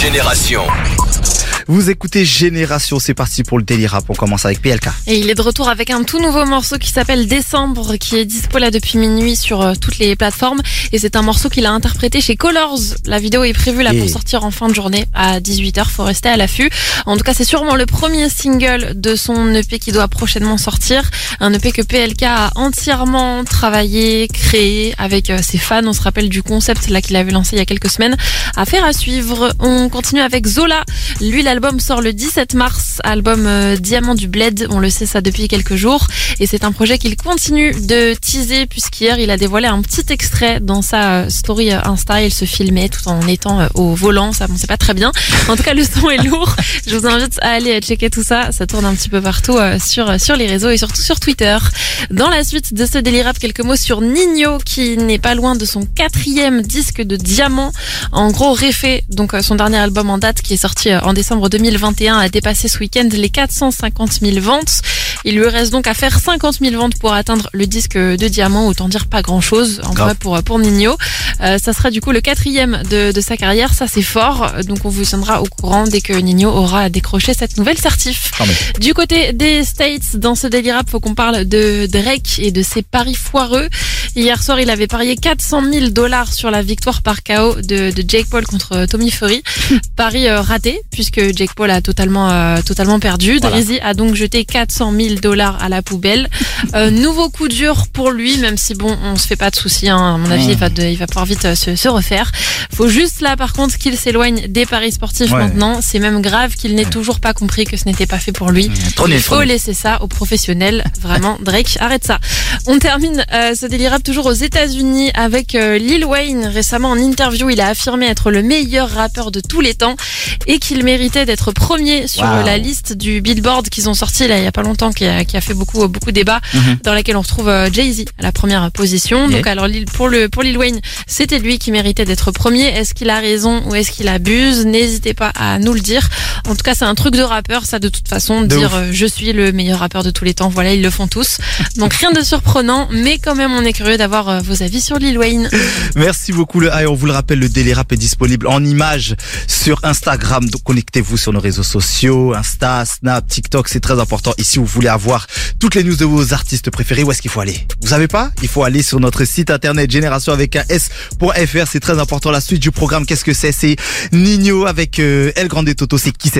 Génération. Vous écoutez Génération, c'est parti pour le délire rap. On commence avec PLK. Et il est de retour avec un tout nouveau morceau qui s'appelle Décembre, qui est dispo là depuis minuit sur euh, toutes les plateformes. Et c'est un morceau qu'il a interprété chez Colors. La vidéo est prévue là Et- pour sortir en fin de journée à 18h. Faut rester à l'affût. En tout cas, c'est sûrement le premier single de son EP qui doit prochainement sortir. Un EP que PLK a entièrement travaillé, créé avec euh, ses fans. On se rappelle du concept là qu'il avait lancé il y a quelques semaines. Affaire à suivre. On continue avec Zola. Lui, l'album sort le 17 mars. Album euh, Diamant du Bled. On le sait ça depuis quelques jours. Et c'est un projet qu'il continue de teaser puisqu'hier, il a dévoilé un petit extrait dans sa euh, story euh, Insta. Il se filmait tout en étant au volant. Ça, bon, c'est pas très bien. En tout cas, le son est lourd. Je vous invite à aller checker tout ça. Ça tourne un petit peu partout sur, sur les réseaux et surtout sur Twitter. Dans la suite de ce Rap, quelques mots sur Nino qui n'est pas loin de son quatrième disque de diamant. En gros, Réfé, donc son dernier album en date qui est sorti en décembre 2021 a dépassé ce week-end les 450 000 ventes. Il lui reste donc à faire 50 000 ventes pour atteindre le disque de diamant, autant dire pas grand-chose en Grave. vrai pour, pour Nino. Euh, ça sera du coup le quatrième de, de sa carrière, ça c'est fort. Donc on vous tiendra au courant dès que Nino aura décroché cette nouvelle certif. Du côté des States, dans ce Daily Rap, faut qu'on parle de Drake et de ses paris foireux. Hier soir, il avait parié 400 000 dollars sur la victoire par KO de, de Jake Paul contre Tommy Fury. Pari euh, raté, puisque Jake Paul a totalement, euh, totalement perdu. Voilà. Drizzy a donc jeté 400 000 dollars à la poubelle. Euh, nouveau coup dur pour lui, même si bon, on se fait pas de soucis. Hein, à mon avis, il va, de- il va pouvoir vite euh, se, se refaire. Faut juste là, par contre, qu'il s'éloigne des paris sportifs Ouais. maintenant. C'est même grave qu'il n'ait toujours pas compris que ce n'était pas fait pour lui. Il faut laisser ça aux professionnels. Vraiment, Drake, arrête ça. On termine euh, ce délire rap toujours aux États-Unis avec euh, Lil Wayne. Récemment, en interview, il a affirmé être le meilleur rappeur de tous les temps et qu'il méritait d'être premier sur Wow. la liste du Billboard qu'ils ont sorti là il y a pas longtemps, qui a, qui a fait beaucoup beaucoup débat, Mhm. dans laquelle on retrouve euh, Jay-Z à la première position. Yeah. Donc alors pour le pour Lil Wayne, c'était lui qui méritait d'être premier. Est-ce qu'il a raison ou est-ce qu'il abuse? N'hésitez pas à nous le dire. En tout cas, c'est un truc de rappeur, ça de toute façon, De dire ouf. euh, je suis le meilleur rappeur de tous les temps. Voilà, ils le font tous. Donc rien de surprenant, mais quand même, on est curieux d'avoir euh, vos avis sur Lil Wayne. Merci beaucoup le High. On vous le rappelle, le Daily Rap est disponible en images sur Instagram. Donc connectez-vous sur nos réseaux sociaux, Insta, Snap, TikTok, c'est très important. Et si vous voulez avoir toutes les news de vos artistes préférés, où est-ce qu'il faut aller? Vous savez pas? Il faut aller sur notre site internet génération avec un s.fr. C'est très important. La suite du programme, qu'est-ce que c'est? C'est Nino avec euh, El Grande Toto. C'est qui c'est